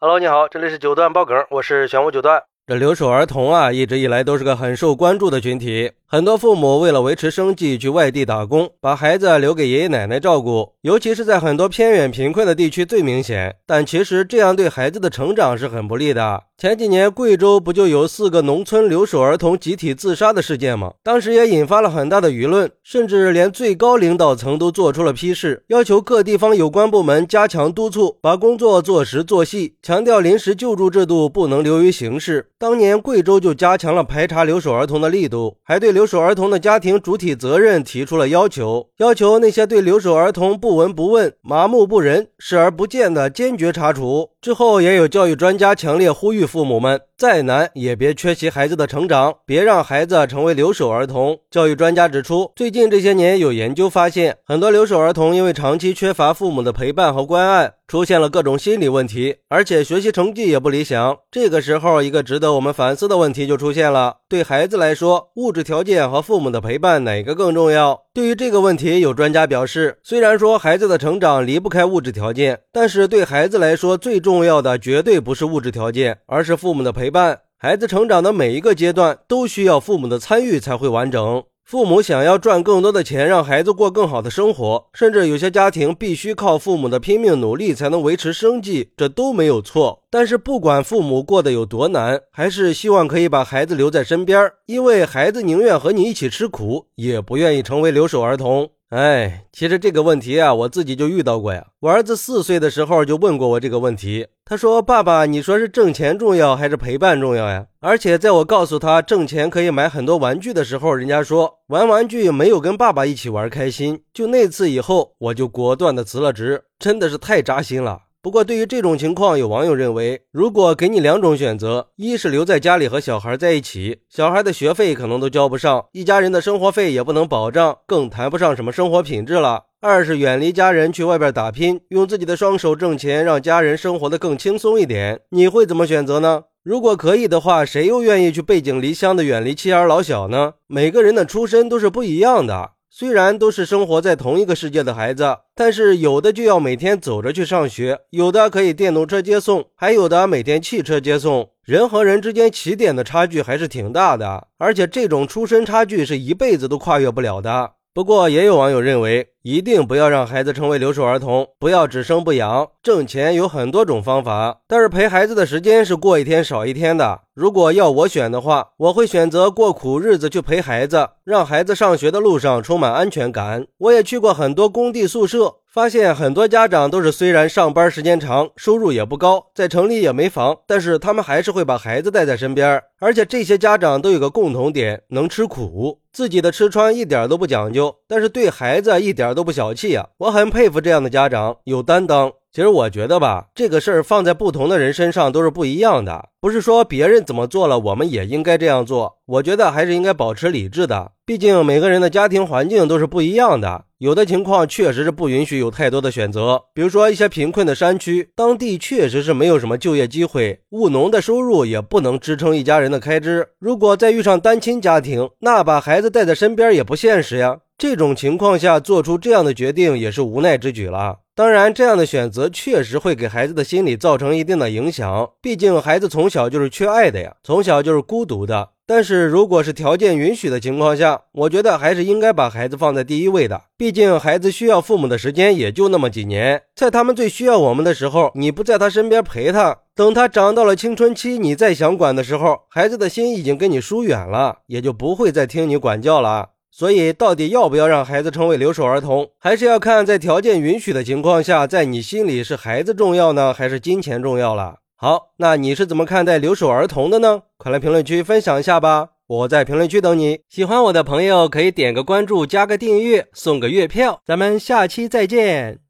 Hello，你好，这里是九段爆梗，我是玄武九段。这留守儿童啊，一直以来都是个很受关注的群体。很多父母为了维持生计去外地打工，把孩子留给爷爷奶奶照顾，尤其是在很多偏远贫困的地区最明显。但其实这样对孩子的成长是很不利的。前几年贵州不就有四个农村留守儿童集体自杀的事件吗？当时也引发了很大的舆论，甚至连最高领导层都做出了批示，要求各地方有关部门加强督促，把工作做实做细，强调临时救助制度不能流于形式。当年贵州就加强了排查留守儿童的力度，还对留守儿童的家庭主体责任提出了要求，要求那些对留守儿童不闻不问、麻木不仁、视而不见的坚决查处。之后也有教育专家强烈呼吁父母们。再难也别缺席孩子的成长，别让孩子成为留守儿童。教育专家指出，最近这些年有研究发现，很多留守儿童因为长期缺乏父母的陪伴和关爱，出现了各种心理问题，而且学习成绩也不理想。这个时候，一个值得我们反思的问题就出现了：对孩子来说，物质条件和父母的陪伴哪个更重要？对于这个问题，有专家表示，虽然说孩子的成长离不开物质条件，但是对孩子来说，最重要的绝对不是物质条件，而是父母的陪。伴孩子成长的每一个阶段都需要父母的参与才会完整。父母想要赚更多的钱，让孩子过更好的生活，甚至有些家庭必须靠父母的拼命努力才能维持生计，这都没有错。但是不管父母过得有多难，还是希望可以把孩子留在身边，因为孩子宁愿和你一起吃苦，也不愿意成为留守儿童。哎，其实这个问题啊，我自己就遇到过呀。我儿子四岁的时候就问过我这个问题，他说：“爸爸，你说是挣钱重要还是陪伴重要呀？”而且在我告诉他挣钱可以买很多玩具的时候，人家说玩玩具没有跟爸爸一起玩开心。就那次以后，我就果断的辞了职，真的是太扎心了。不过，对于这种情况，有网友认为，如果给你两种选择，一是留在家里和小孩在一起，小孩的学费可能都交不上，一家人的生活费也不能保障，更谈不上什么生活品质了；二是远离家人去外边打拼，用自己的双手挣钱，让家人生活的更轻松一点，你会怎么选择呢？如果可以的话，谁又愿意去背井离乡的远离妻儿老小呢？每个人的出身都是不一样的。虽然都是生活在同一个世界的孩子，但是有的就要每天走着去上学，有的可以电动车接送，还有的每天汽车接送。人和人之间起点的差距还是挺大的，而且这种出身差距是一辈子都跨越不了的。不过，也有网友认为，一定不要让孩子成为留守儿童，不要只生不养。挣钱有很多种方法，但是陪孩子的时间是过一天少一天的。如果要我选的话，我会选择过苦日子去陪孩子，让孩子上学的路上充满安全感。我也去过很多工地宿舍。发现很多家长都是虽然上班时间长，收入也不高，在城里也没房，但是他们还是会把孩子带在身边。而且这些家长都有个共同点，能吃苦，自己的吃穿一点都不讲究，但是对孩子一点都不小气呀。我很佩服这样的家长，有担当。其实我觉得吧，这个事儿放在不同的人身上都是不一样的，不是说别人怎么做了，我们也应该这样做。我觉得还是应该保持理智的，毕竟每个人的家庭环境都是不一样的，有的情况确实是不允许有太多的选择。比如说一些贫困的山区，当地确实是没有什么就业机会，务农的收入也不能支撑一家人的开支。如果再遇上单亲家庭，那把孩子带在身边也不现实呀。这种情况下做出这样的决定也是无奈之举了。当然，这样的选择确实会给孩子的心理造成一定的影响。毕竟，孩子从小就是缺爱的呀，从小就是孤独的。但是，如果是条件允许的情况下，我觉得还是应该把孩子放在第一位的。毕竟，孩子需要父母的时间也就那么几年，在他们最需要我们的时候，你不在他身边陪他，等他长到了青春期，你再想管的时候，孩子的心已经跟你疏远了，也就不会再听你管教了。所以，到底要不要让孩子成为留守儿童，还是要看在条件允许的情况下，在你心里是孩子重要呢，还是金钱重要了？好，那你是怎么看待留守儿童的呢？快来评论区分享一下吧！我在评论区等你。喜欢我的朋友可以点个关注，加个订阅，送个月票。咱们下期再见。